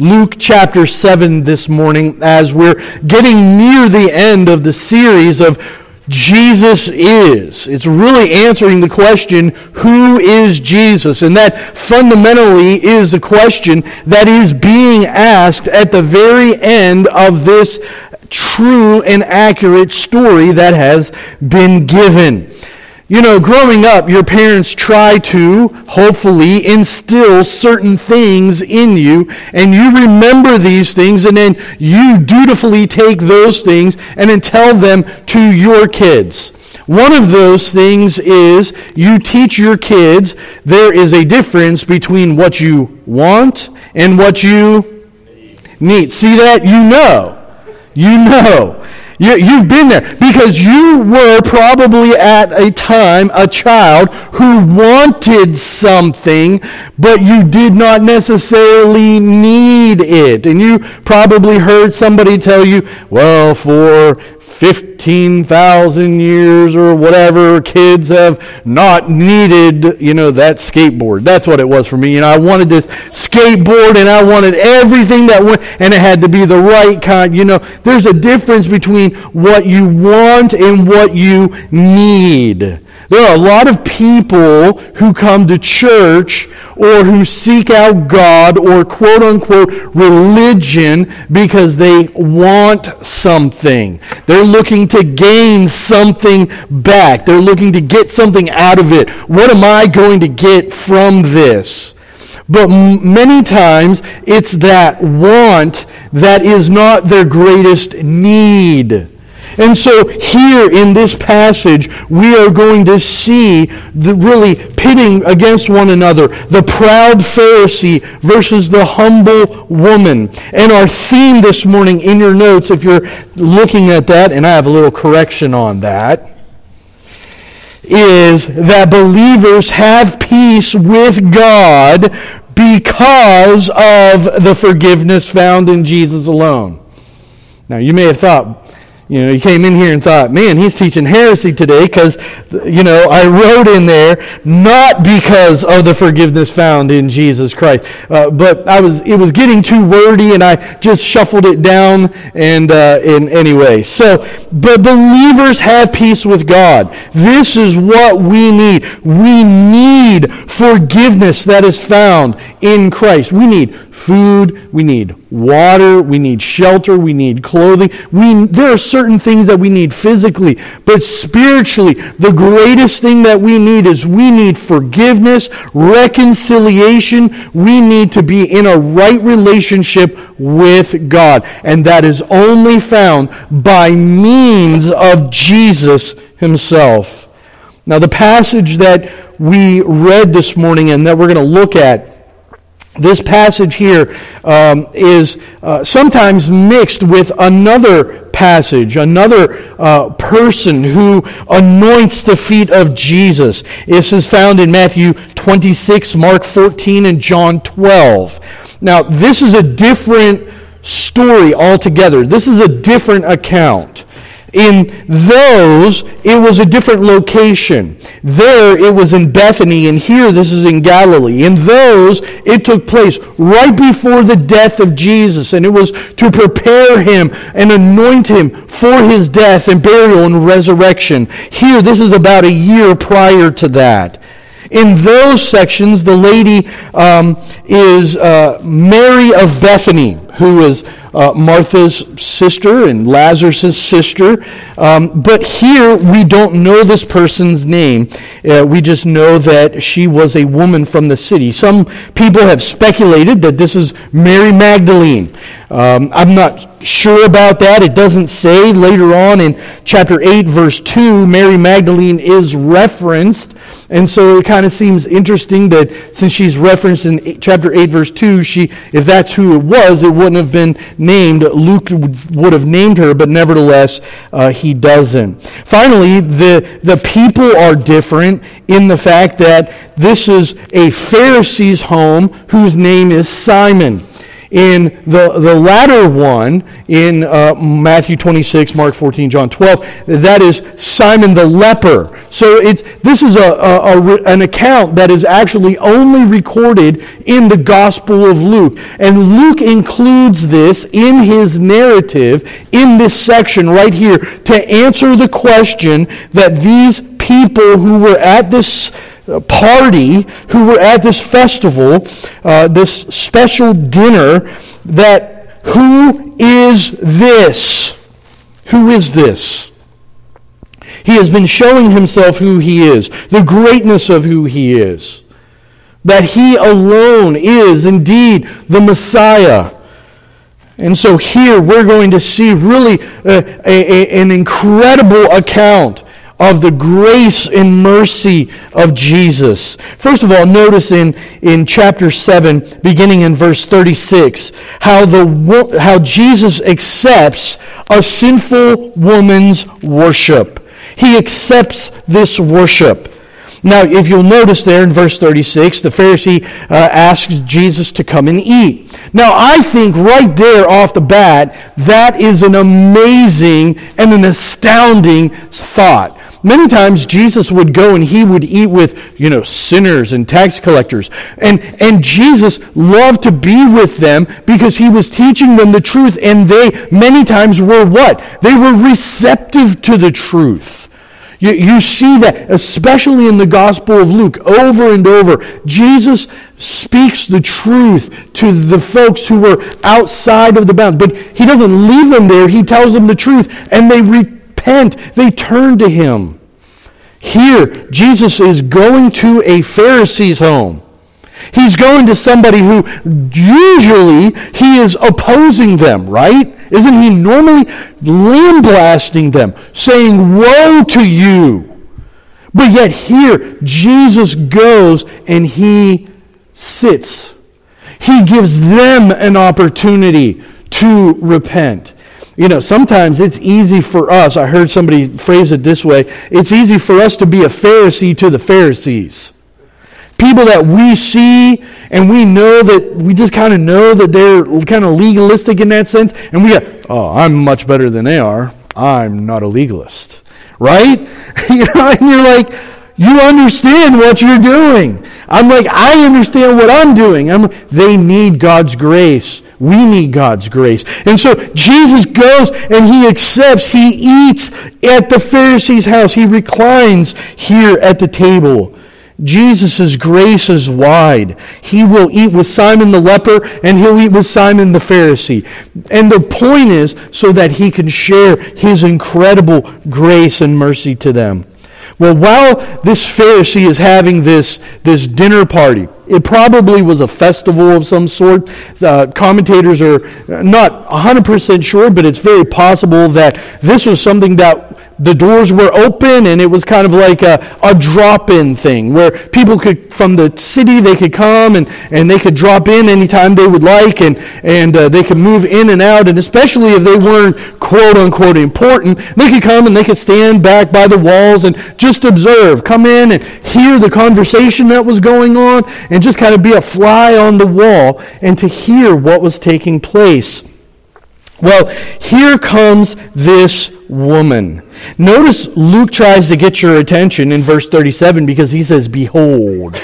Luke chapter 7 this morning as we're getting near the end of the series of Jesus is. It's really answering the question, who is Jesus? And that fundamentally is a question that is being asked at the very end of this true and accurate story that has been given. You know, growing up, your parents try to, hopefully, instill certain things in you, and you remember these things, and then you dutifully take those things and then tell them to your kids. One of those things is you teach your kids there is a difference between what you want and what you need. See that? You know. You know. You, you've been there because you were probably at a time a child who wanted something, but you did not necessarily need it. And you probably heard somebody tell you, well, for 15,000 years or whatever, kids have not needed, you know, that skateboard. That's what it was for me. You know, I wanted this skateboard and I wanted everything that went, and it had to be the right kind. You know, there's a difference between what you want and what you need. There are a lot of people who come to church or who seek out God or quote unquote religion because they want something. They're looking to gain something back. They're looking to get something out of it. What am I going to get from this? But many times it's that want that is not their greatest need. And so here in this passage, we are going to see the really pitting against one another the proud Pharisee versus the humble woman. And our theme this morning in your notes, if you're looking at that, and I have a little correction on that, is that believers have peace with God because of the forgiveness found in Jesus alone. Now, you may have thought, you know, you came in here and thought, man, he's teaching heresy today because, you know, I wrote in there not because of the forgiveness found in Jesus Christ, uh, but I was it was getting too wordy and I just shuffled it down and uh, in anyway. So, but believers have peace with God. This is what we need. We need forgiveness that is found in Christ. We need food, we need water, we need shelter, we need clothing. We, there are certain things that we need physically, but spiritually, the greatest thing that we need is we need forgiveness, reconciliation. We need to be in a right relationship with God. And that is only found by means of Jesus himself. Now, the passage that we read this morning and that we're going to look at this passage here um, is uh, sometimes mixed with another passage, another uh, person who anoints the feet of Jesus. This is found in Matthew 26, Mark 14, and John 12. Now, this is a different story altogether. This is a different account. In those, it was a different location. There, it was in Bethany, and here, this is in Galilee. In those, it took place right before the death of Jesus, and it was to prepare him and anoint him for his death and burial and resurrection. Here, this is about a year prior to that. In those sections, the lady um, is uh, Mary of Bethany, who is uh, Martha's sister and Lazarus' sister. Um, but here we don't know this person's name. Uh, we just know that she was a woman from the city. Some people have speculated that this is Mary Magdalene. Um, I'm not sure about that. It doesn't say. Later on in chapter 8, verse 2, Mary Magdalene is referenced. And so it kind of seems interesting that since she's referenced in chapter 8, verse 2, she, if that's who it was, it wouldn't have been named. Luke would have named her, but nevertheless, uh, he doesn't. Finally, the, the people are different in the fact that this is a Pharisee's home whose name is Simon. In the, the latter one, in uh, Matthew 26, Mark 14, John 12, that is Simon the leper. So it's, this is a, a, a, an account that is actually only recorded in the Gospel of Luke. And Luke includes this in his narrative in this section right here to answer the question that these people who were at this party who were at this festival, uh, this special dinner, that who is this? Who is this? He has been showing himself who he is, the greatness of who he is. That he alone is indeed the Messiah. And so here we're going to see really a, a, a, an incredible account of the grace and mercy of Jesus. First of all, notice in, in chapter 7, beginning in verse 36, how, the, how Jesus accepts a sinful woman's worship. He accepts this worship. Now, if you'll notice there in verse 36, the Pharisee uh, asks Jesus to come and eat. Now, I think right there off the bat, that is an amazing and an astounding thought. Many times Jesus would go and he would eat with, you know, sinners and tax collectors. And, and Jesus loved to be with them because he was teaching them the truth. And they many times were what? They were receptive to the truth. You, you see that, especially in the Gospel of Luke, over and over. Jesus speaks the truth to the folks who were outside of the bounds. But he doesn't leave them there. He tells them the truth. And they repent, they turn to him. Here, Jesus is going to a Pharisee's home. He's going to somebody who usually he is opposing them, right? Isn't he normally lambasting them, saying, Woe to you? But yet here, Jesus goes and he sits. He gives them an opportunity to repent. You know, sometimes it's easy for us, I heard somebody phrase it this way it's easy for us to be a Pharisee to the Pharisees. People that we see and we know that we just kind of know that they're kind of legalistic in that sense, and we go, oh, I'm much better than they are. I'm not a legalist. Right? you know, and you're like, you understand what you're doing. I'm like, I understand what I'm doing. I'm, they need God's grace. We need God's grace. And so Jesus goes and he accepts, he eats at the Pharisee's house. He reclines here at the table. Jesus' grace is wide. He will eat with Simon the leper and he'll eat with Simon the Pharisee. And the point is so that he can share his incredible grace and mercy to them. Well, while this Pharisee is having this, this dinner party, it probably was a festival of some sort. Uh, commentators are not 100% sure, but it's very possible that this was something that the doors were open and it was kind of like a, a drop-in thing where people could from the city they could come and, and they could drop in anytime they would like and, and uh, they could move in and out. And especially if they weren't quote unquote important they could come and they could stand back by the walls and just observe come in and hear the conversation that was going on and just kind of be a fly on the wall and to hear what was taking place well, here comes this woman. Notice Luke tries to get your attention in verse 37 because he says, Behold.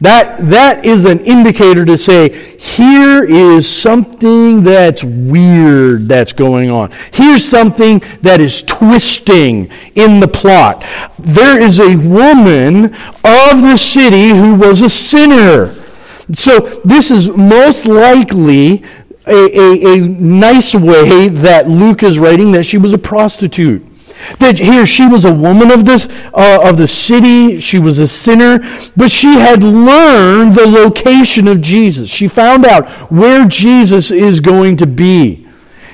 That, that is an indicator to say, here is something that's weird that's going on. Here's something that is twisting in the plot. There is a woman of the city who was a sinner. So this is most likely a, a, a nice way that Luke is writing that she was a prostitute. That here she was a woman of this uh, of the city, she was a sinner, but she had learned the location of Jesus. She found out where Jesus is going to be.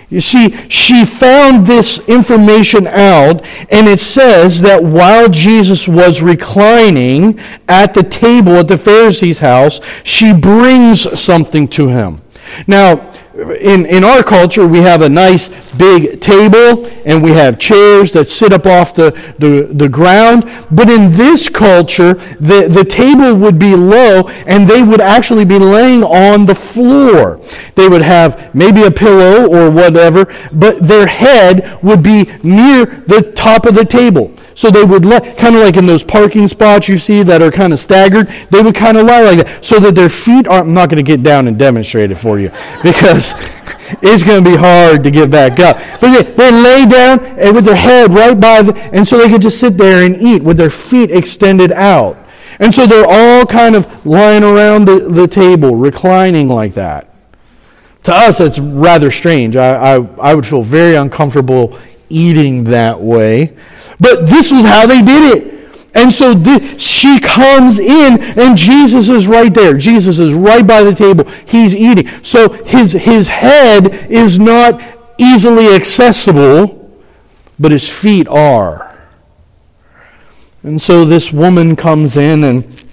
You see, she found this information out, and it says that while Jesus was reclining at the table at the Pharisee's house, she brings something to him. Now, in, in our culture, we have a nice big table and we have chairs that sit up off the, the, the ground. But in this culture, the, the table would be low and they would actually be laying on the floor. They would have maybe a pillow or whatever, but their head would be near the top of the table. So they would let, kind of like in those parking spots you see that are kind of staggered, they would kind of lie like that so that their feet are, I'm not going to get down and demonstrate it for you because it's going to be hard to get back up. But they, they lay down and with their head right by the, and so they could just sit there and eat with their feet extended out. And so they're all kind of lying around the, the table, reclining like that. To us, that's rather strange. I, I, I would feel very uncomfortable eating that way. But this was how they did it. And so th- she comes in, and Jesus is right there. Jesus is right by the table. He's eating. So his, his head is not easily accessible, but his feet are. And so this woman comes in, and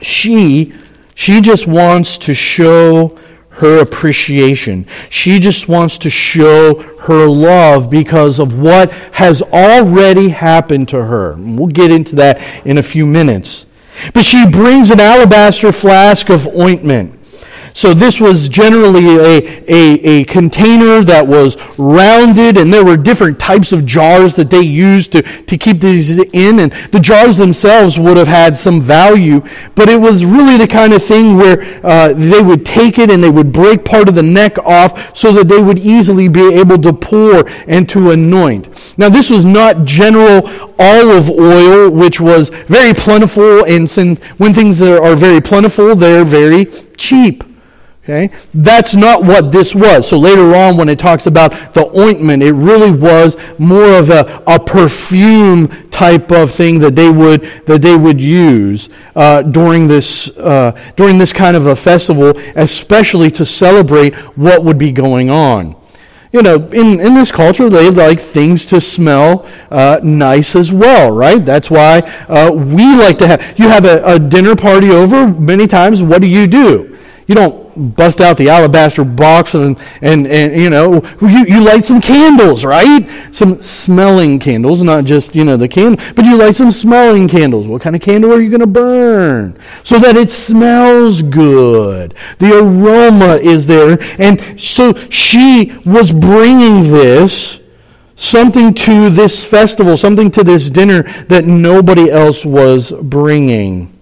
she, she just wants to show her appreciation. She just wants to show her love because of what has already happened to her. we'll get into that in a few minutes. But she brings an alabaster flask of ointment. So this was generally a, a, a, container that was rounded, and there were different types of jars that they used to, to keep these in. And the jars themselves would have had some value, but it was really the kind of thing where uh, they would take it and they would break part of the neck off so that they would easily be able to pour and to anoint. Now, this was not general olive oil, which was very plentiful, and when things are very plentiful, they're very cheap. Okay? That's not what this was. So later on, when it talks about the ointment, it really was more of a, a perfume type of thing that they would, that they would use uh, during, this, uh, during this kind of a festival, especially to celebrate what would be going on. You know, in, in this culture, they like things to smell uh, nice as well, right? That's why uh, we like to have, you have a, a dinner party over many times, what do you do? You don't bust out the alabaster box and, and, and you know, you, you light some candles, right? Some smelling candles, not just, you know, the candle, but you light some smelling candles. What kind of candle are you going to burn? So that it smells good. The aroma is there. And so she was bringing this something to this festival, something to this dinner that nobody else was bringing.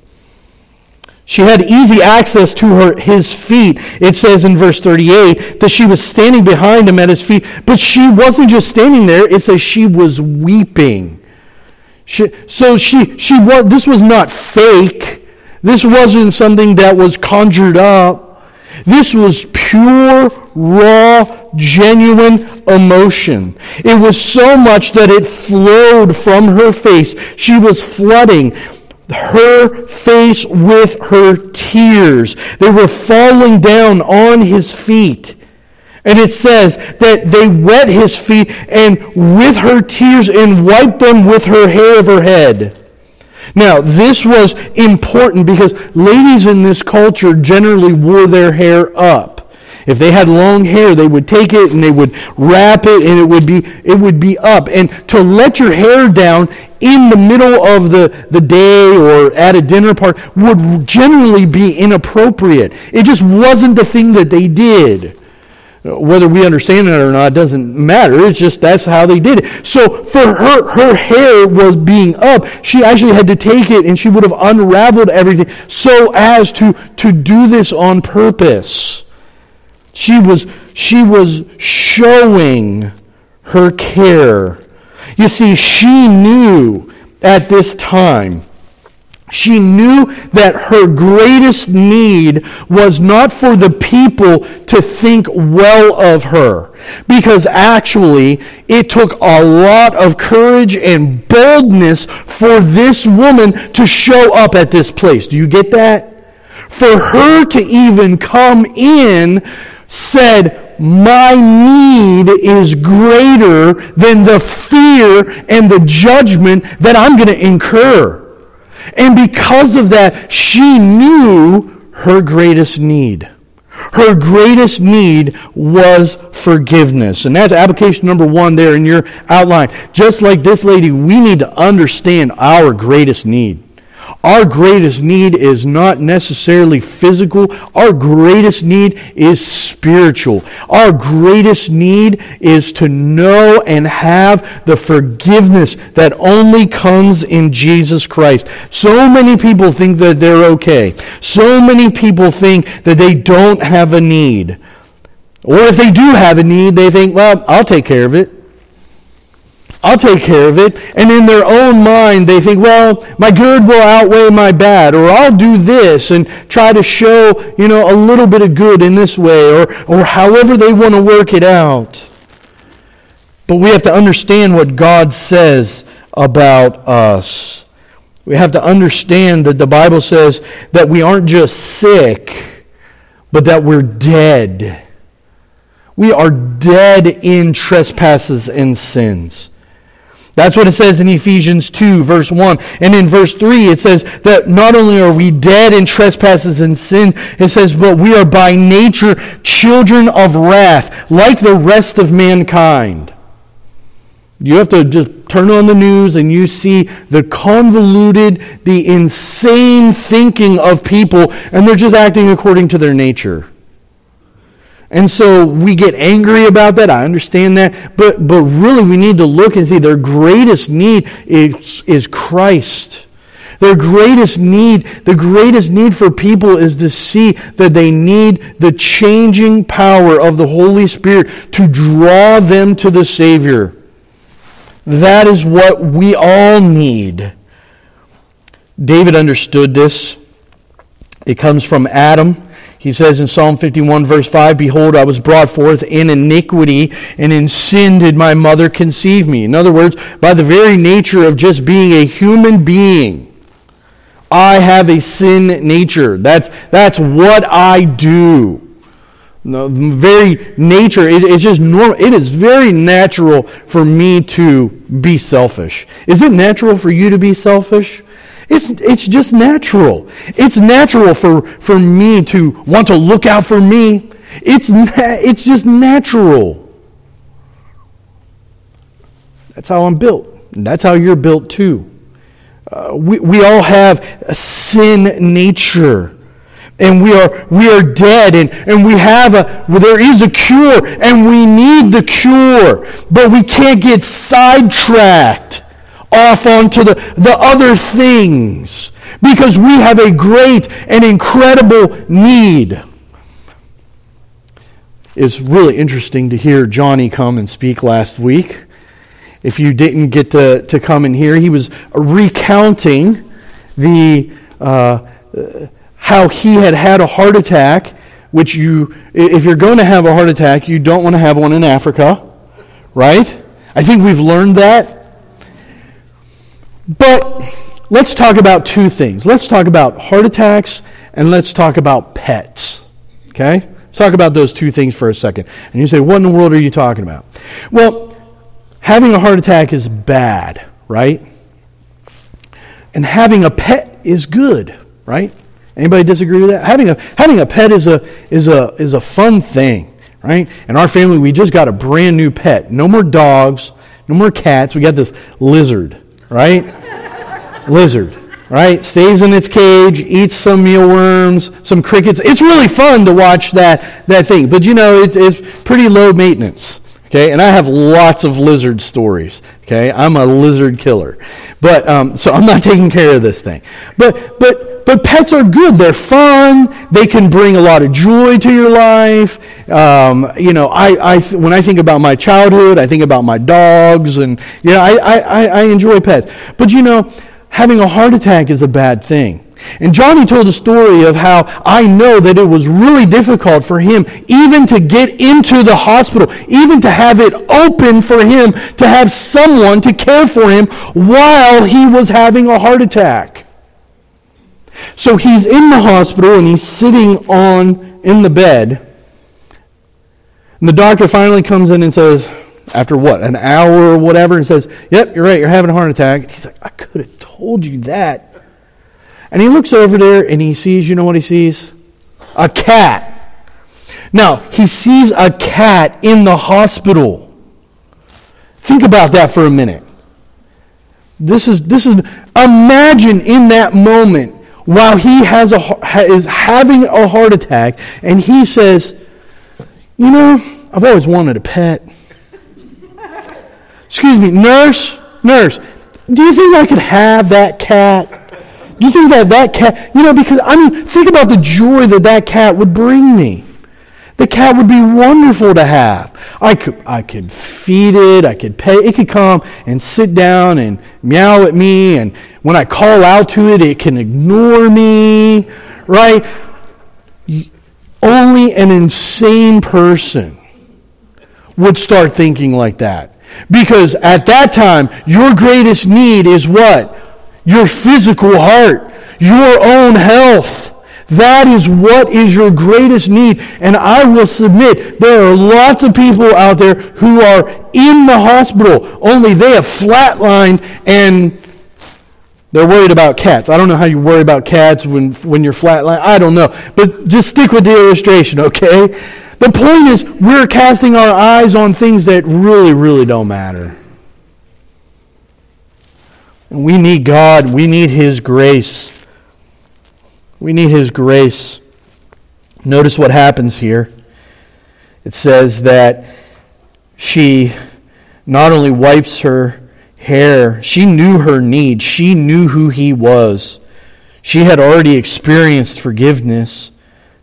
She had easy access to her, his feet. It says in verse 38 that she was standing behind him at his feet, but she wasn't just standing there. It says she was weeping. She, so she, she was, this was not fake. This wasn't something that was conjured up. This was pure, raw, genuine emotion. It was so much that it flowed from her face. She was flooding her face with her tears. They were falling down on his feet. And it says that they wet his feet and with her tears and wiped them with her hair of her head. Now, this was important because ladies in this culture generally wore their hair up. If they had long hair, they would take it and they would wrap it and it would be, it would be up. And to let your hair down in the middle of the, the day or at a dinner party would generally be inappropriate. It just wasn't the thing that they did. Whether we understand it or not doesn't matter. It's just that's how they did it. So for her, her hair was being up. She actually had to take it and she would have unraveled everything so as to, to do this on purpose. She was, she was showing her care. You see, she knew at this time, she knew that her greatest need was not for the people to think well of her. Because actually, it took a lot of courage and boldness for this woman to show up at this place. Do you get that? For her to even come in said, My need is greater than the fear and the judgment that I'm going to incur. And because of that, she knew her greatest need. Her greatest need was forgiveness. And that's application number one there in your outline. Just like this lady, we need to understand our greatest need. Our greatest need is not necessarily physical. Our greatest need is spiritual. Our greatest need is to know and have the forgiveness that only comes in Jesus Christ. So many people think that they're okay. So many people think that they don't have a need. Or if they do have a need, they think, well, I'll take care of it. I'll take care of it. And in their own mind, they think, well, my good will outweigh my bad, or I'll do this and try to show, you know, a little bit of good in this way, or, or however they want to work it out. But we have to understand what God says about us. We have to understand that the Bible says that we aren't just sick, but that we're dead. We are dead in trespasses and sins. That's what it says in Ephesians 2, verse 1. And in verse 3, it says that not only are we dead in trespasses and sins, it says, but we are by nature children of wrath, like the rest of mankind. You have to just turn on the news and you see the convoluted, the insane thinking of people, and they're just acting according to their nature. And so we get angry about that. I understand that. But, but really, we need to look and see their greatest need is, is Christ. Their greatest need, the greatest need for people is to see that they need the changing power of the Holy Spirit to draw them to the Savior. That is what we all need. David understood this. It comes from Adam. He says in Psalm 51, verse 5, Behold, I was brought forth in iniquity, and in sin did my mother conceive me. In other words, by the very nature of just being a human being, I have a sin nature. That's, that's what I do. The very nature, it, it's just normal. It is very natural for me to be selfish. Is it natural for you to be selfish? It's, it's just natural. It's natural for, for me to want to look out for me. It's, na- it's just natural. That's how I'm built. And that's how you're built too. Uh, we, we all have a sin nature. And we are, we are dead, and, and we have a, well, there is a cure, and we need the cure, but we can't get sidetracked off onto the, the other things because we have a great and incredible need. It's really interesting to hear Johnny come and speak last week. If you didn't get to, to come and hear, he was recounting the, uh, how he had had a heart attack, which you, if you're going to have a heart attack, you don't want to have one in Africa, right? I think we've learned that but let's talk about two things. Let's talk about heart attacks and let's talk about pets. Okay? Let's talk about those two things for a second. And you say, what in the world are you talking about? Well, having a heart attack is bad, right? And having a pet is good, right? Anybody disagree with that? Having a having a pet is a is a is a fun thing, right? In our family, we just got a brand new pet. No more dogs, no more cats. We got this lizard, right? Lizard, right? Stays in its cage, eats some mealworms, some crickets. It's really fun to watch that, that thing, but you know, it, it's pretty low maintenance. Okay, and I have lots of lizard stories. Okay, I'm a lizard killer, but um, so I'm not taking care of this thing. But but but pets are good. They're fun. They can bring a lot of joy to your life. Um, you know, I, I when I think about my childhood, I think about my dogs, and you know, I, I, I enjoy pets. But you know, having a heart attack is a bad thing. And Johnny told a story of how I know that it was really difficult for him even to get into the hospital, even to have it open for him to have someone to care for him while he was having a heart attack. So he's in the hospital and he's sitting on in the bed. And the doctor finally comes in and says, after what, an hour or whatever, and says, Yep, you're right, you're having a heart attack. He's like, I could have told you that. And he looks over there and he sees, you know what he sees? A cat. Now, he sees a cat in the hospital. Think about that for a minute. This is, this is, imagine in that moment while he has a, is having a heart attack and he says, You know, I've always wanted a pet. Excuse me, nurse, nurse, do you think I could have that cat? Do you think that that cat, you know, because, I mean, think about the joy that that cat would bring me. The cat would be wonderful to have. I could, I could feed it, I could pay, it could come and sit down and meow at me, and when I call out to it, it can ignore me, right? Only an insane person would start thinking like that. Because at that time, your greatest need is what? Your physical heart, your own health. That is what is your greatest need. And I will submit, there are lots of people out there who are in the hospital, only they have flatlined and they're worried about cats. I don't know how you worry about cats when, when you're flatlined. I don't know. But just stick with the illustration, okay? The point is, we're casting our eyes on things that really, really don't matter. We need God. We need His grace. We need His grace. Notice what happens here. It says that she not only wipes her hair, she knew her need. She knew who He was. She had already experienced forgiveness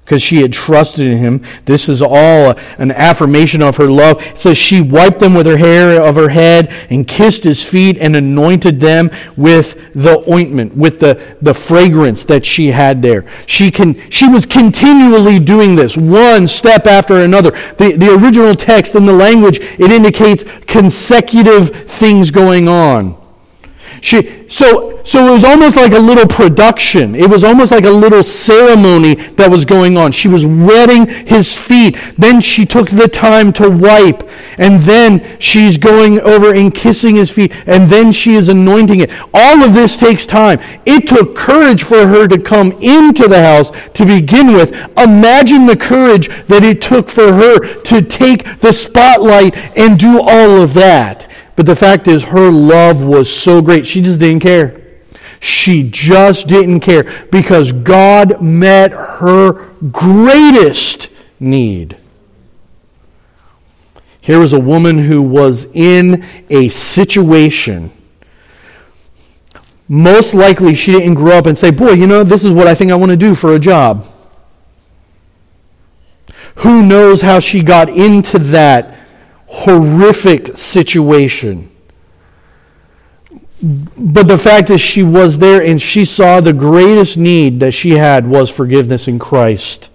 because she had trusted in him. This is all an affirmation of her love. It says she wiped them with her hair of her head and kissed his feet and anointed them with the ointment, with the, the fragrance that she had there. She, can, she was continually doing this, one step after another. The, the original text in the language, it indicates consecutive things going on. She, so, so it was almost like a little production. It was almost like a little ceremony that was going on. She was wetting his feet. Then she took the time to wipe. And then she's going over and kissing his feet. And then she is anointing it. All of this takes time. It took courage for her to come into the house to begin with. Imagine the courage that it took for her to take the spotlight and do all of that. But the fact is, her love was so great, she just didn't care. She just didn't care because God met her greatest need. Here was a woman who was in a situation. Most likely, she didn't grow up and say, Boy, you know, this is what I think I want to do for a job. Who knows how she got into that horrific situation. But the fact is, she was there and she saw the greatest need that she had was forgiveness in Christ.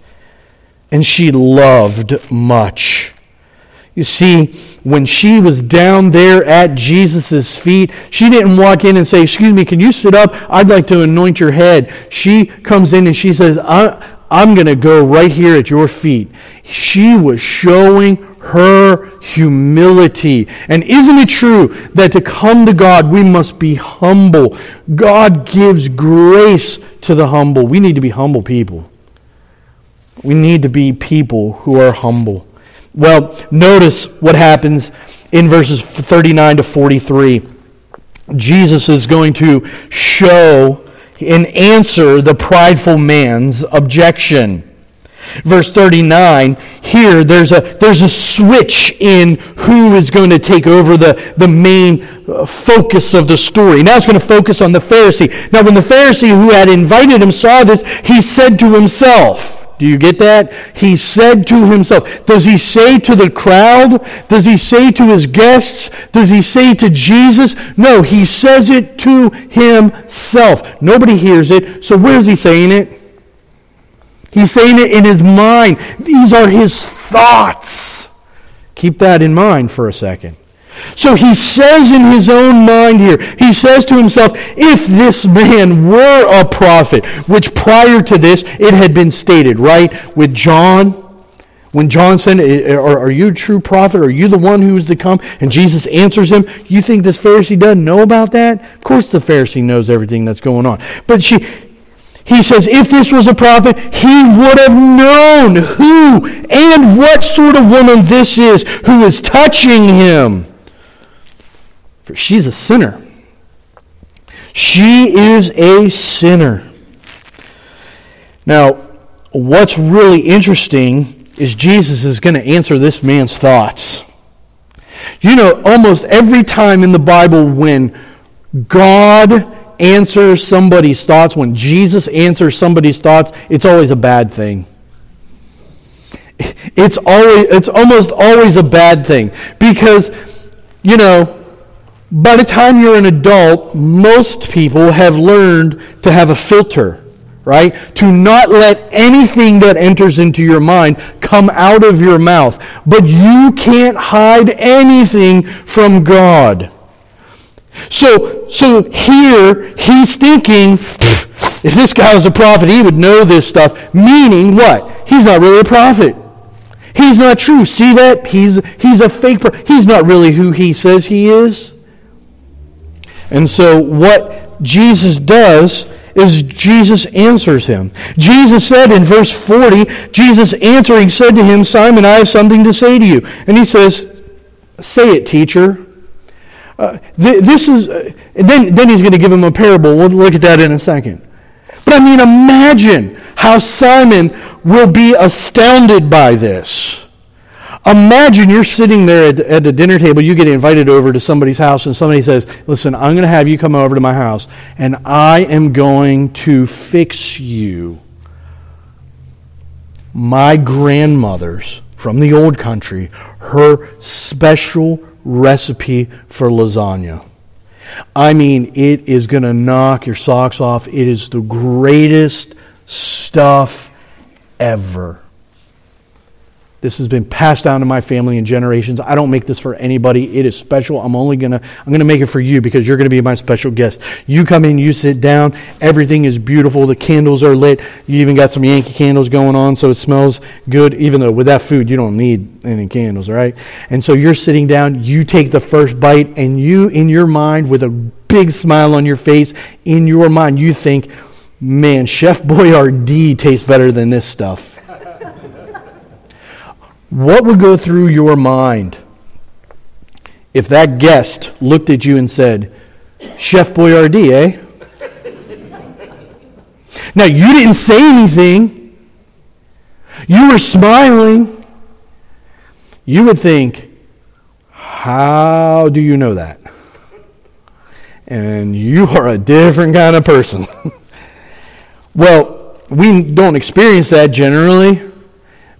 And she loved much. You see, when she was down there at Jesus' feet, she didn't walk in and say, Excuse me, can you sit up? I'd like to anoint your head. She comes in and she says, I'm going to go right here at your feet. She was showing her humility. And isn't it true that to come to God, we must be humble? God gives grace to the humble. We need to be humble people. We need to be people who are humble. Well, notice what happens in verses 39 to 43. Jesus is going to show and answer the prideful man's objection. Verse 39, here there's a, there's a switch in who is going to take over the, the main uh, focus of the story. Now it's going to focus on the Pharisee. Now, when the Pharisee who had invited him saw this, he said to himself, do you get that? He said to himself. Does he say to the crowd? Does he say to his guests? Does he say to Jesus? No, he says it to himself. Nobody hears it. So where is he saying it? He's saying it in his mind. These are his thoughts. Keep that in mind for a second. So he says in his own mind here, he says to himself, if this man were a prophet, which prior to this it had been stated, right? With John, when John said, are, are you a true prophet? Are you the one who is to come? And Jesus answers him, You think this Pharisee doesn't know about that? Of course the Pharisee knows everything that's going on. But she, he says, if this was a prophet, he would have known who and what sort of woman this is who is touching him. For she's a sinner. She is a sinner. Now, what's really interesting is Jesus is going to answer this man's thoughts. You know, almost every time in the Bible when God answers somebody's thoughts, when Jesus answers somebody's thoughts, it's always a bad thing. It's always it's almost always a bad thing because you know, by the time you're an adult, most people have learned to have a filter, right? To not let anything that enters into your mind come out of your mouth. But you can't hide anything from God. So, so here he's thinking, if this guy was a prophet, he would know this stuff. Meaning what? He's not really a prophet. He's not true. See that? He's, he's a fake. He's not really who he says he is. And so what Jesus does is Jesus answers him. Jesus said in verse 40, Jesus answering said to him, Simon, I have something to say to you. And he says, Say it, teacher. Uh, th- this is, uh, then, then he's going to give him a parable. We'll look at that in a second. But I mean, imagine how Simon will be astounded by this. Imagine you're sitting there at, at dinner table, you get invited over to somebody's house, and somebody says, Listen, I'm going to have you come over to my house, and I am going to fix you. My grandmother's from the old country, her special recipe for lasagna. I mean, it is going to knock your socks off. It is the greatest stuff ever. This has been passed down to my family in generations. I don't make this for anybody. It is special. I'm only going to I'm going to make it for you because you're going to be my special guest. You come in, you sit down. Everything is beautiful. The candles are lit. You even got some Yankee candles going on so it smells good even though with that food you don't need any candles, right? And so you're sitting down, you take the first bite and you in your mind with a big smile on your face, in your mind you think, "Man, Chef Boyardee tastes better than this stuff." What would go through your mind if that guest looked at you and said, Chef Boyardee, eh? now, you didn't say anything. You were smiling. You would think, How do you know that? And you are a different kind of person. well, we don't experience that generally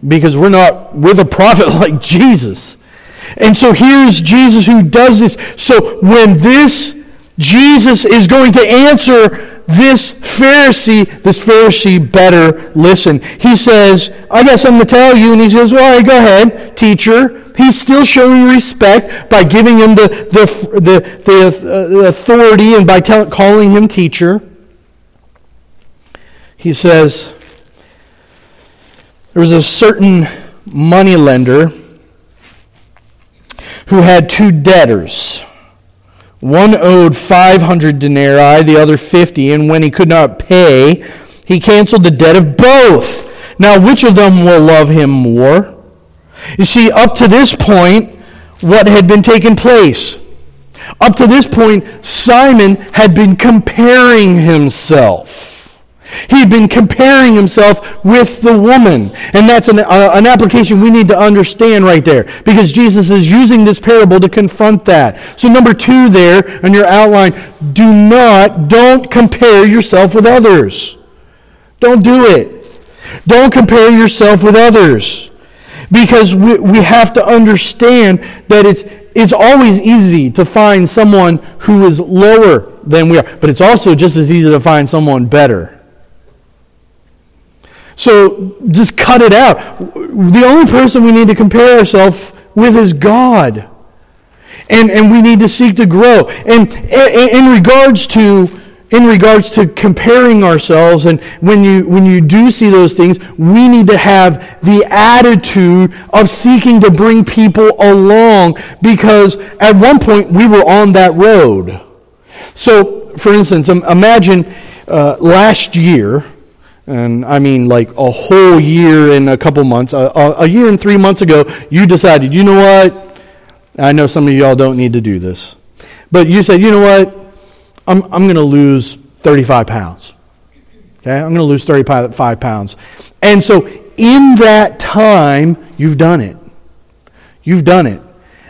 because we're not with a prophet like Jesus. And so here's Jesus who does this. So when this Jesus is going to answer this Pharisee, this Pharisee better listen. He says, I got something to tell you. And he says, Well, go ahead, teacher. He's still showing respect by giving him the, the, the, the, uh, authority and by tell, calling him teacher. He says, there was a certain money lender who had two debtors. One owed 500 denarii, the other 50, and when he could not pay, he canceled the debt of both. Now, which of them will love him more? You see, up to this point, what had been taking place? Up to this point, Simon had been comparing himself. He'd been comparing himself with the woman. And that's an, uh, an application we need to understand right there because Jesus is using this parable to confront that. So, number two there on your outline do not, don't compare yourself with others. Don't do it. Don't compare yourself with others because we, we have to understand that it's, it's always easy to find someone who is lower than we are, but it's also just as easy to find someone better. So just cut it out. The only person we need to compare ourselves with is God. And, and we need to seek to grow. And in regards to in regards to comparing ourselves and when you when you do see those things we need to have the attitude of seeking to bring people along because at one point we were on that road so for instance imagine uh, last year and I mean like a whole year and a couple months, a, a, year and three months ago, you decided, you know what? I know some of y'all don't need to do this. But you said, you know what? I'm, I'm going to lose 35 pounds. Okay? I'm going to lose 35 pounds. And so in that time, you've done it. You've done it.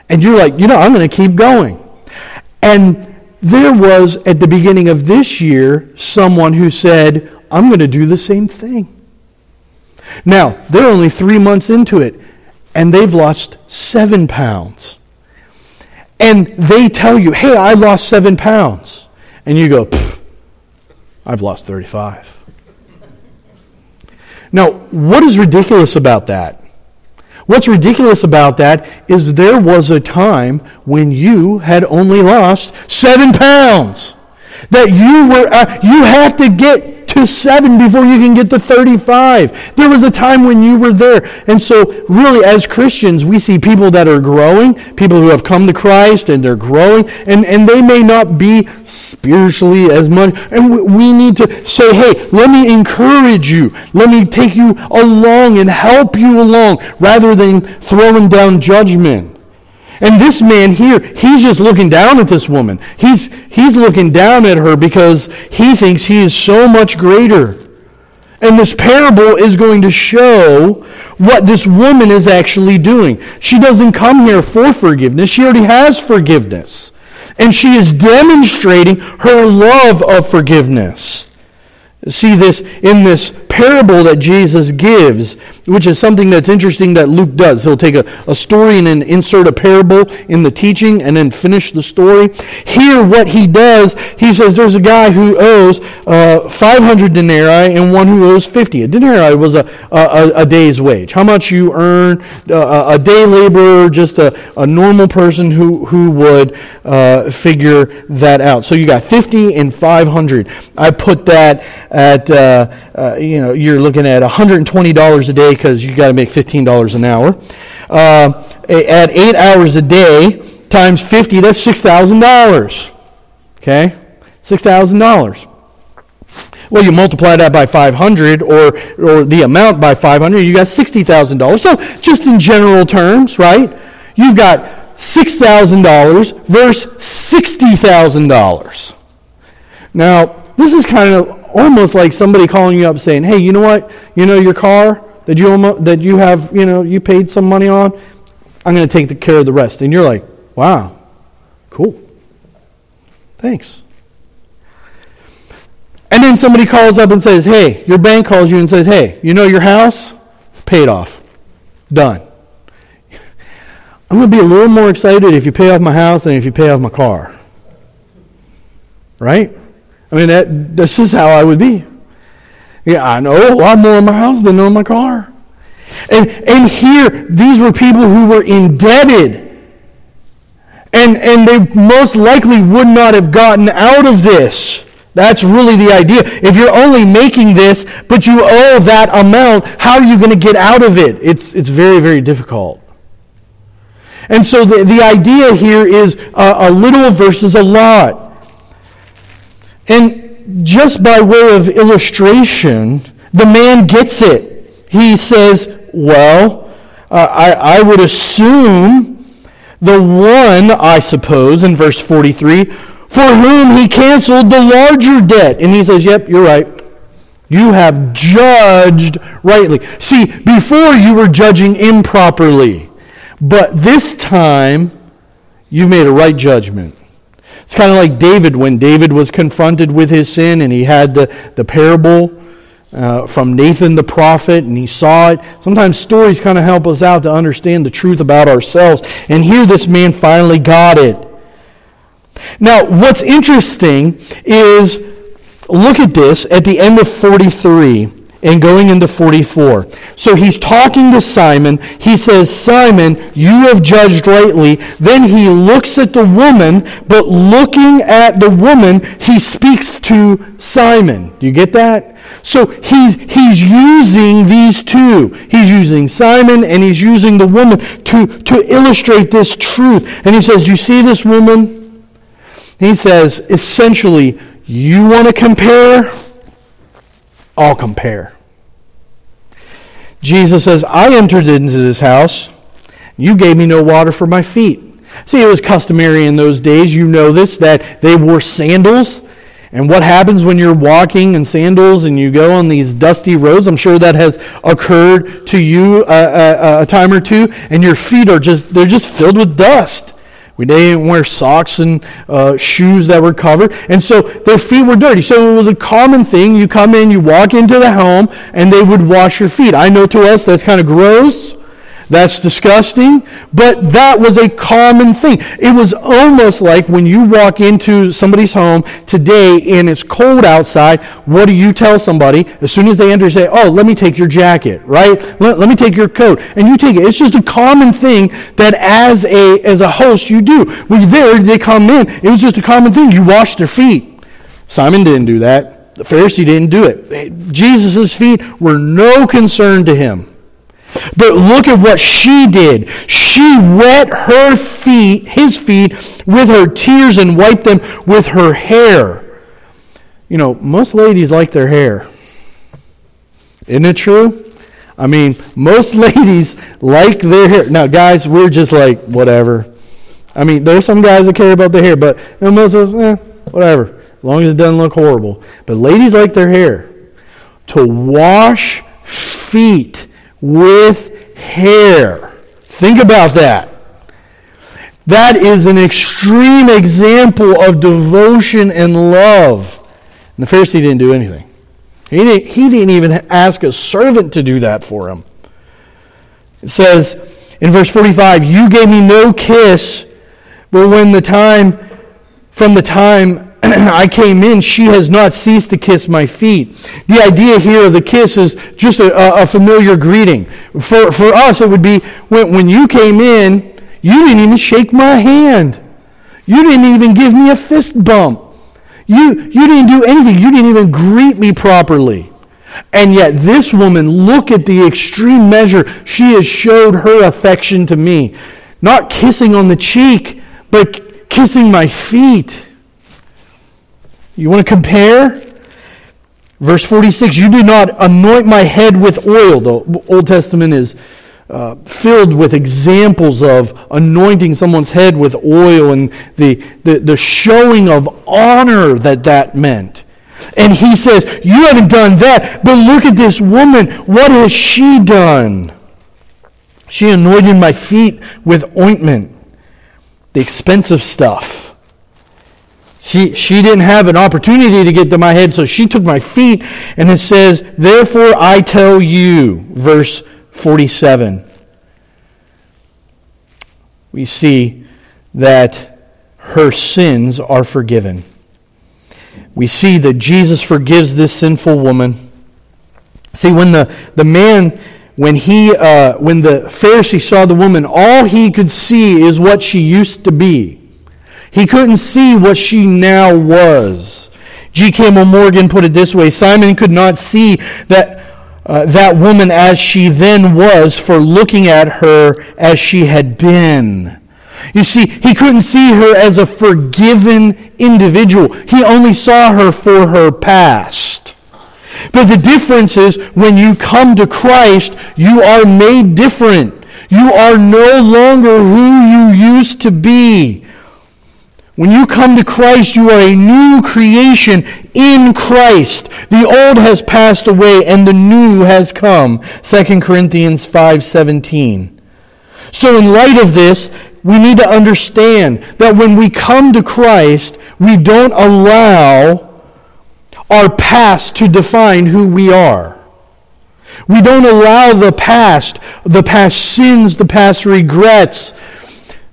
And you're like, you know, I'm going to keep going. And there was, at the beginning of this year, someone who said, I'm going to do the same thing. Now, they're only three months into it, and they've lost seven pounds. And they tell you, hey, I lost seven pounds. And you go, I've lost 35. Now, what is ridiculous about that? What's ridiculous about that is there was a time when you had only lost seven pounds. That you were, uh, you have to get to seven before you can get to 35. There was a time when you were there. And so, really, as Christians, we see people that are growing, people who have come to Christ and they're growing, and, and they may not be spiritually as much. And we need to say, hey, let me encourage you. Let me take you along and help you along rather than throwing down judgment. And this man here, he's just looking down at this woman. He's, he's looking down at her because he thinks he is so much greater. And this parable is going to show what this woman is actually doing. She doesn't come here for forgiveness, she already has forgiveness. And she is demonstrating her love of forgiveness see this in this parable that Jesus gives, which is something that's interesting that Luke does. He'll take a, a story and then insert a parable in the teaching and then finish the story. Here, what he does, he says there's a guy who owes uh, 500 denarii and one who owes 50. A denarii was a, a, a day's wage. How much you earn, uh, a day laborer, just a, a normal person who, who would uh, figure that out. So you got 50 and 500. I put that at uh, uh, you know you're looking at $120 a day because you got to make $15 an hour. Uh, at eight hours a day times 50, that's $6,000. Okay, $6,000. Well, you multiply that by 500 or, or the amount by 500, you got $60,000. So, just in general terms, right? You've got $6,000 versus $60,000. Now, this is kind of almost like somebody calling you up saying, "Hey, you know what? You know your car that you almost, that you have, you know, you paid some money on. I'm going to take the care of the rest." And you're like, "Wow, cool, thanks." And then somebody calls up and says, "Hey, your bank calls you and says, "Hey, you know your house paid off, done." I'm going to be a little more excited if you pay off my house than if you pay off my car. Right? I mean, that, this is how I would be. Yeah, I know a lot more in my house than on my car. And, and here, these were people who were indebted. And, and they most likely would not have gotten out of this. That's really the idea. If you're only making this, but you owe that amount, how are you going to get out of it? It's, it's very, very difficult. And so the, the idea here is a, a little versus a lot. And just by way of illustration, the man gets it. He says, Well, uh, I, I would assume the one, I suppose, in verse 43, for whom he canceled the larger debt. And he says, Yep, you're right. You have judged rightly. See, before you were judging improperly, but this time you've made a right judgment. It's kind of like David when David was confronted with his sin and he had the, the parable uh, from Nathan the prophet and he saw it. Sometimes stories kind of help us out to understand the truth about ourselves. And here this man finally got it. Now, what's interesting is look at this at the end of 43 and going into 44. So he's talking to Simon. He says, Simon, you have judged rightly. Then he looks at the woman, but looking at the woman, he speaks to Simon. Do you get that? So he's, he's using these two. He's using Simon and he's using the woman to, to illustrate this truth. And he says, you see this woman? He says, essentially, you want to compare? I'll compare. Jesus says, I entered into this house. You gave me no water for my feet. See, it was customary in those days, you know this, that they wore sandals. And what happens when you're walking in sandals and you go on these dusty roads? I'm sure that has occurred to you a, uh, a, uh, a time or two, and your feet are just, they're just filled with dust. We didn't wear socks and uh, shoes that were covered. And so their feet were dirty. So it was a common thing. You come in, you walk into the home, and they would wash your feet. I know to us that's kind of gross. That's disgusting, but that was a common thing. It was almost like when you walk into somebody's home today and it's cold outside, what do you tell somebody? As soon as they enter, say, Oh, let me take your jacket, right? Let, let me take your coat. And you take it. It's just a common thing that as a, as a host you do. When you're there, they come in. It was just a common thing. You wash their feet. Simon didn't do that. The Pharisee didn't do it. Jesus' feet were no concern to him. But look at what she did. She wet her feet, his feet, with her tears and wiped them with her hair. You know, most ladies like their hair. Isn't it true? I mean, most ladies like their hair. Now, guys, we're just like, whatever. I mean, there's some guys that care about their hair, but most of us, eh, whatever. As long as it doesn't look horrible. But ladies like their hair. To wash feet with hair. Think about that. That is an extreme example of devotion and love. And the Pharisee didn't do anything. He didn't, he didn't even ask a servant to do that for him. It says in verse 45, You gave me no kiss, but when the time, from the time I came in, she has not ceased to kiss my feet. The idea here of the kiss is just a, a familiar greeting. For, for us, it would be when, when you came in, you didn't even shake my hand. You didn't even give me a fist bump. You, you didn't do anything. You didn't even greet me properly. And yet, this woman, look at the extreme measure she has showed her affection to me. Not kissing on the cheek, but kissing my feet. You want to compare? Verse 46 You do not anoint my head with oil. The Old Testament is uh, filled with examples of anointing someone's head with oil and the, the, the showing of honor that that meant. And he says, You haven't done that, but look at this woman. What has she done? She anointed my feet with ointment, the expensive stuff. She, she didn't have an opportunity to get to my head, so she took my feet, and it says, Therefore I tell you, verse 47. We see that her sins are forgiven. We see that Jesus forgives this sinful woman. See, when the, the man, when he, uh, when the Pharisee saw the woman, all he could see is what she used to be. He couldn't see what she now was. G. Campbell Morgan put it this way Simon could not see that, uh, that woman as she then was for looking at her as she had been. You see, he couldn't see her as a forgiven individual. He only saw her for her past. But the difference is when you come to Christ, you are made different. You are no longer who you used to be. When you come to Christ, you are a new creation in Christ. The old has passed away and the new has come. 2 Corinthians 5:17. So in light of this, we need to understand that when we come to Christ, we don't allow our past to define who we are. We don't allow the past, the past sins, the past regrets,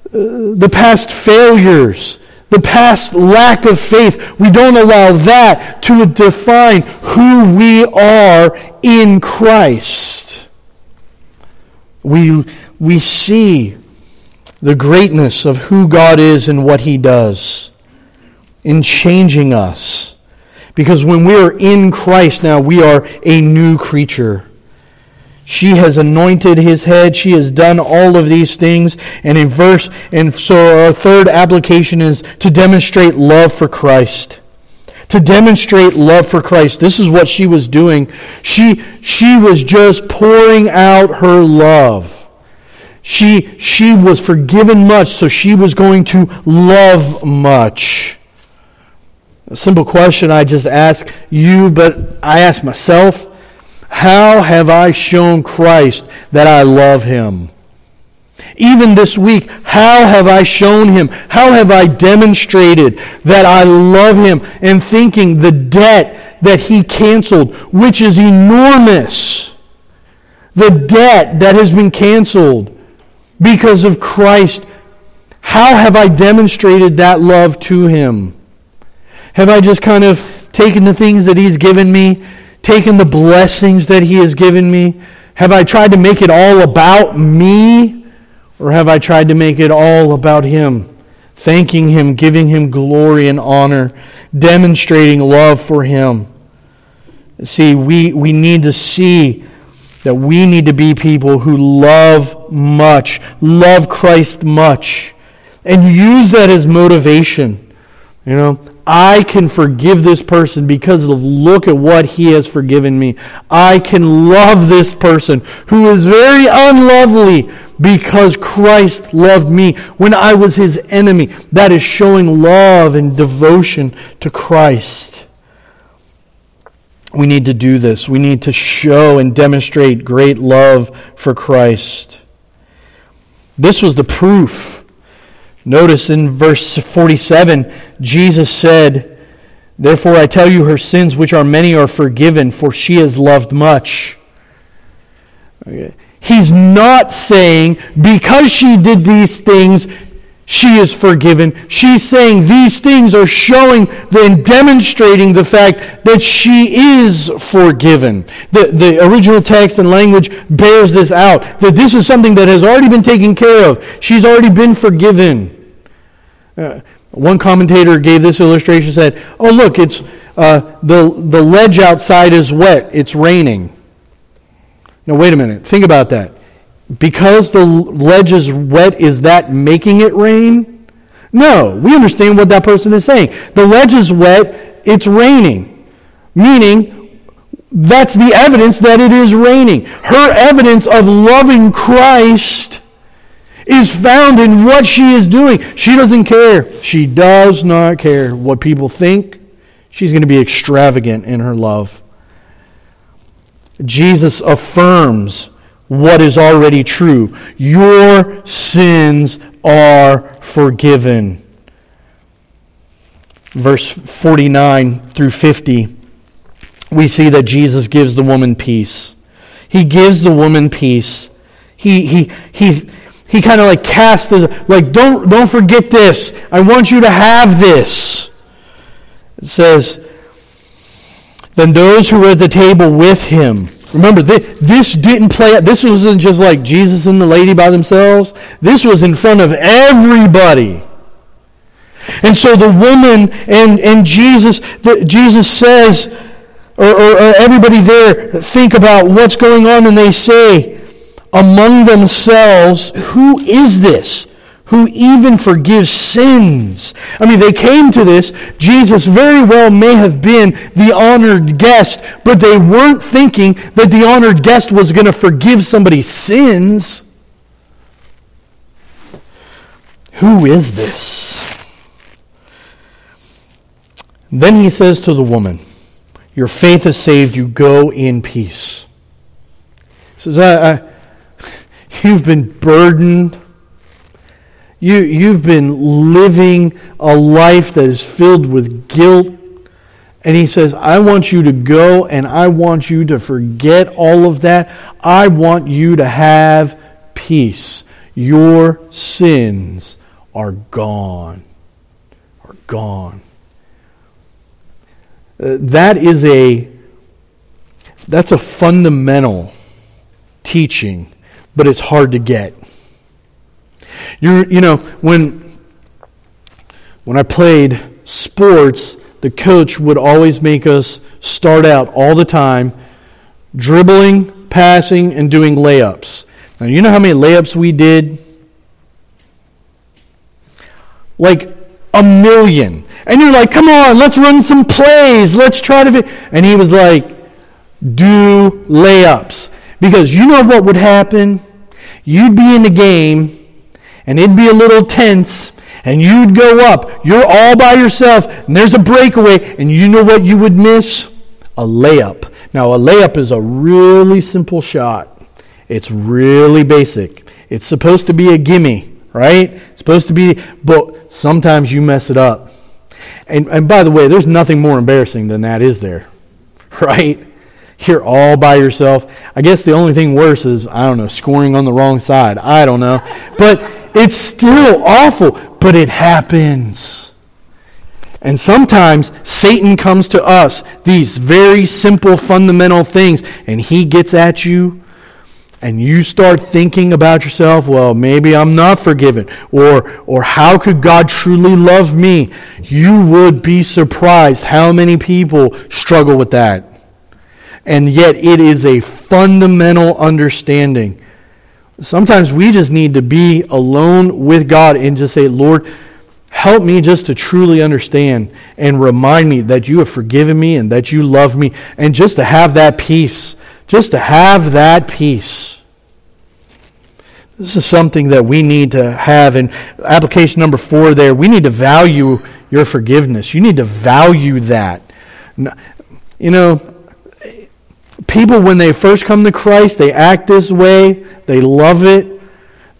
uh, the past failures, the past lack of faith, we don't allow that to define who we are in Christ. We, we see the greatness of who God is and what He does in changing us. Because when we are in Christ now, we are a new creature. She has anointed his head. She has done all of these things. And in verse, and so our third application is to demonstrate love for Christ. to demonstrate love for Christ. This is what she was doing. She, she was just pouring out her love. She, she was forgiven much, so she was going to love much. A simple question I just ask you, but I ask myself how have I shown Christ that I love him? Even this week, how have I shown him? How have I demonstrated that I love him and thinking the debt that he canceled, which is enormous? The debt that has been canceled because of Christ. How have I demonstrated that love to him? Have I just kind of taken the things that he's given me, taken the blessings that he has given me? Have I tried to make it all about me? Or have I tried to make it all about Him, thanking Him, giving Him glory and honor, demonstrating love for Him? See, we, we need to see that we need to be people who love much, love Christ much, and use that as motivation. You know, I can forgive this person because of look at what he has forgiven me. I can love this person who is very unlovely because Christ loved me when I was his enemy. That is showing love and devotion to Christ. We need to do this. We need to show and demonstrate great love for Christ. This was the proof. Notice in verse 47, Jesus said, Therefore I tell you, her sins, which are many, are forgiven, for she has loved much. Okay. He's not saying because she did these things, she is forgiven. She's saying these things are showing and demonstrating the fact that she is forgiven. The, the original text and language bears this out that this is something that has already been taken care of. She's already been forgiven. Uh, one commentator gave this illustration said, Oh, look, it's, uh, the, the ledge outside is wet, it's raining. Now, wait a minute. Think about that. Because the ledge is wet, is that making it rain? No. We understand what that person is saying. The ledge is wet, it's raining. Meaning, that's the evidence that it is raining. Her evidence of loving Christ is found in what she is doing. She doesn't care. She does not care what people think. She's going to be extravagant in her love. Jesus affirms what is already true. Your sins are forgiven. Verse 49 through 50, we see that Jesus gives the woman peace. He gives the woman peace. He, he, he, he kind of like casts the, like, don't, don't forget this. I want you to have this. It says, then those who were at the table with him. Remember, this didn't play out. This wasn't just like Jesus and the lady by themselves. This was in front of everybody. And so the woman and, and Jesus, the, Jesus says, or, or, or everybody there think about what's going on, and they say among themselves, Who is this? Who even forgives sins. I mean, they came to this. Jesus very well may have been the honored guest, but they weren't thinking that the honored guest was going to forgive somebody's sins. Who is this? Then he says to the woman, Your faith has saved you. Go in peace. He says, I, I, You've been burdened you, you've been living a life that is filled with guilt. And he says, I want you to go and I want you to forget all of that. I want you to have peace. Your sins are gone. Are gone. Uh, that is a that's a fundamental teaching, but it's hard to get. You, you know, when, when I played sports, the coach would always make us start out all the time dribbling, passing, and doing layups. Now, you know how many layups we did? Like a million. And you're like, come on, let's run some plays. Let's try to. And he was like, do layups. Because you know what would happen? You'd be in the game, and it'd be a little tense, and you'd go up. You're all by yourself, and there's a breakaway, and you know what you would miss? A layup. Now, a layup is a really simple shot. It's really basic. It's supposed to be a gimme, right? It's supposed to be, but sometimes you mess it up. And, and by the way, there's nothing more embarrassing than that, is there? Right? You're all by yourself. I guess the only thing worse is, I don't know, scoring on the wrong side. I don't know. But it's still awful, but it happens. And sometimes Satan comes to us, these very simple, fundamental things, and he gets at you, and you start thinking about yourself, well, maybe I'm not forgiven, or, or how could God truly love me? You would be surprised how many people struggle with that. And yet, it is a fundamental understanding. Sometimes we just need to be alone with God and just say, Lord, Help me just to truly understand and remind me that you have forgiven me and that you love me, and just to have that peace. Just to have that peace. This is something that we need to have. And application number four there, we need to value your forgiveness. You need to value that. You know, people, when they first come to Christ, they act this way, they love it.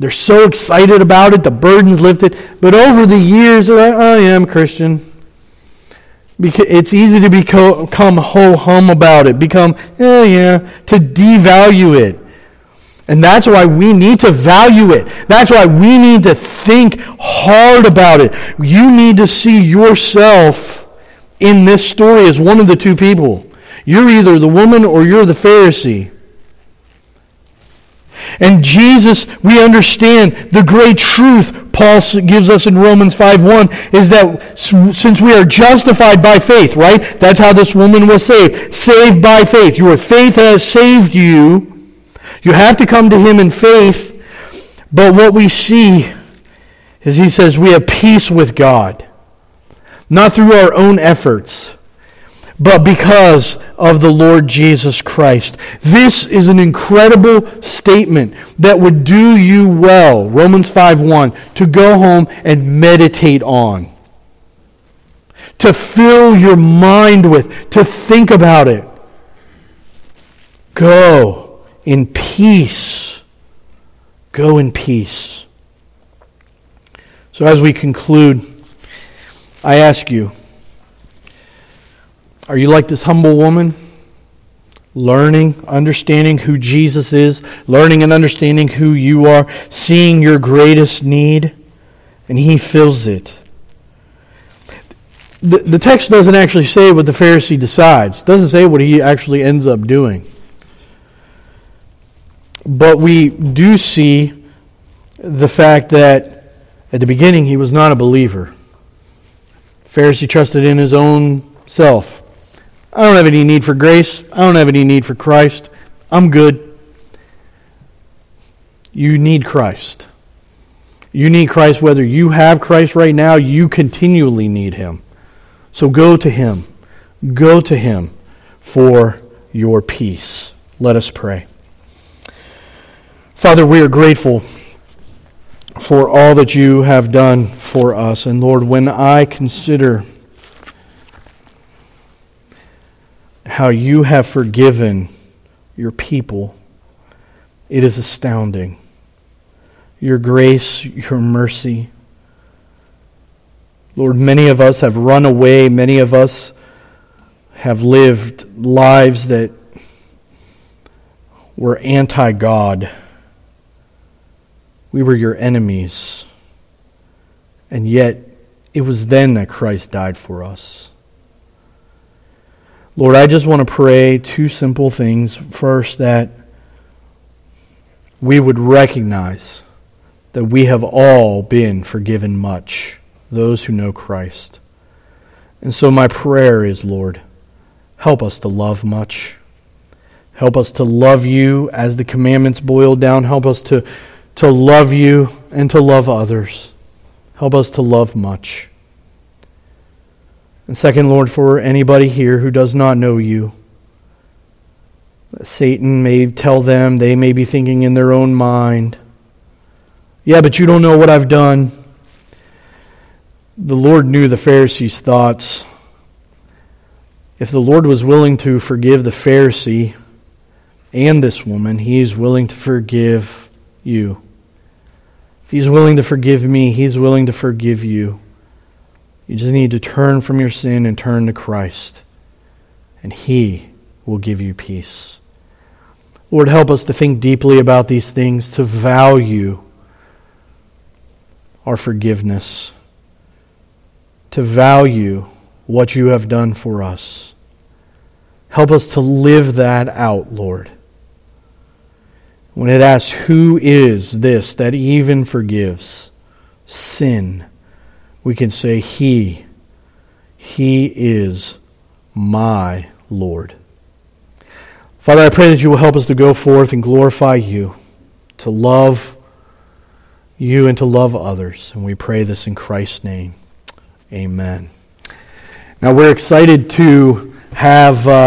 They're so excited about it, the burden's lifted. But over the years, they're like, oh, yeah, I'm Christian. It's easy to become ho hum about it, become, yeah, yeah, to devalue it. And that's why we need to value it. That's why we need to think hard about it. You need to see yourself in this story as one of the two people. You're either the woman or you're the Pharisee. And Jesus, we understand the great truth Paul gives us in Romans 5:1 is that since we are justified by faith, right? That's how this woman was saved. Saved by faith. Your faith has saved you. You have to come to him in faith. But what we see is he says we have peace with God. Not through our own efforts, but because of the Lord Jesus Christ. This is an incredible statement that would do you well, Romans 5:1, to go home and meditate on. To fill your mind with, to think about it. Go in peace. Go in peace. So as we conclude, I ask you, are you like this humble woman? Learning, understanding who Jesus is, learning and understanding who you are, seeing your greatest need, and He fills it. The, the text doesn't actually say what the Pharisee decides, it doesn't say what he actually ends up doing. But we do see the fact that at the beginning he was not a believer. Pharisee trusted in his own self. I don't have any need for grace. I don't have any need for Christ. I'm good. You need Christ. You need Christ whether you have Christ right now, you continually need Him. So go to Him. Go to Him for your peace. Let us pray. Father, we are grateful for all that you have done for us. And Lord, when I consider how you have forgiven your people, it is astounding. Your grace, your mercy. Lord, many of us have run away. Many of us have lived lives that were anti God. We were your enemies. And yet, it was then that Christ died for us. Lord, I just want to pray two simple things. First, that we would recognize that we have all been forgiven much, those who know Christ. And so, my prayer is, Lord, help us to love much. Help us to love you as the commandments boil down. Help us to, to love you and to love others. Help us to love much. And second, Lord, for anybody here who does not know you, Satan may tell them, they may be thinking in their own mind, yeah, but you don't know what I've done. The Lord knew the Pharisees' thoughts. If the Lord was willing to forgive the Pharisee and this woman, He is willing to forgive you. If He's willing to forgive me, He's willing to forgive you. You just need to turn from your sin and turn to Christ, and He will give you peace. Lord, help us to think deeply about these things, to value our forgiveness, to value what you have done for us. Help us to live that out, Lord. When it asks, Who is this that even forgives sin? We can say, He, He is my Lord. Father, I pray that you will help us to go forth and glorify you, to love you and to love others. And we pray this in Christ's name. Amen. Now we're excited to have. Uh,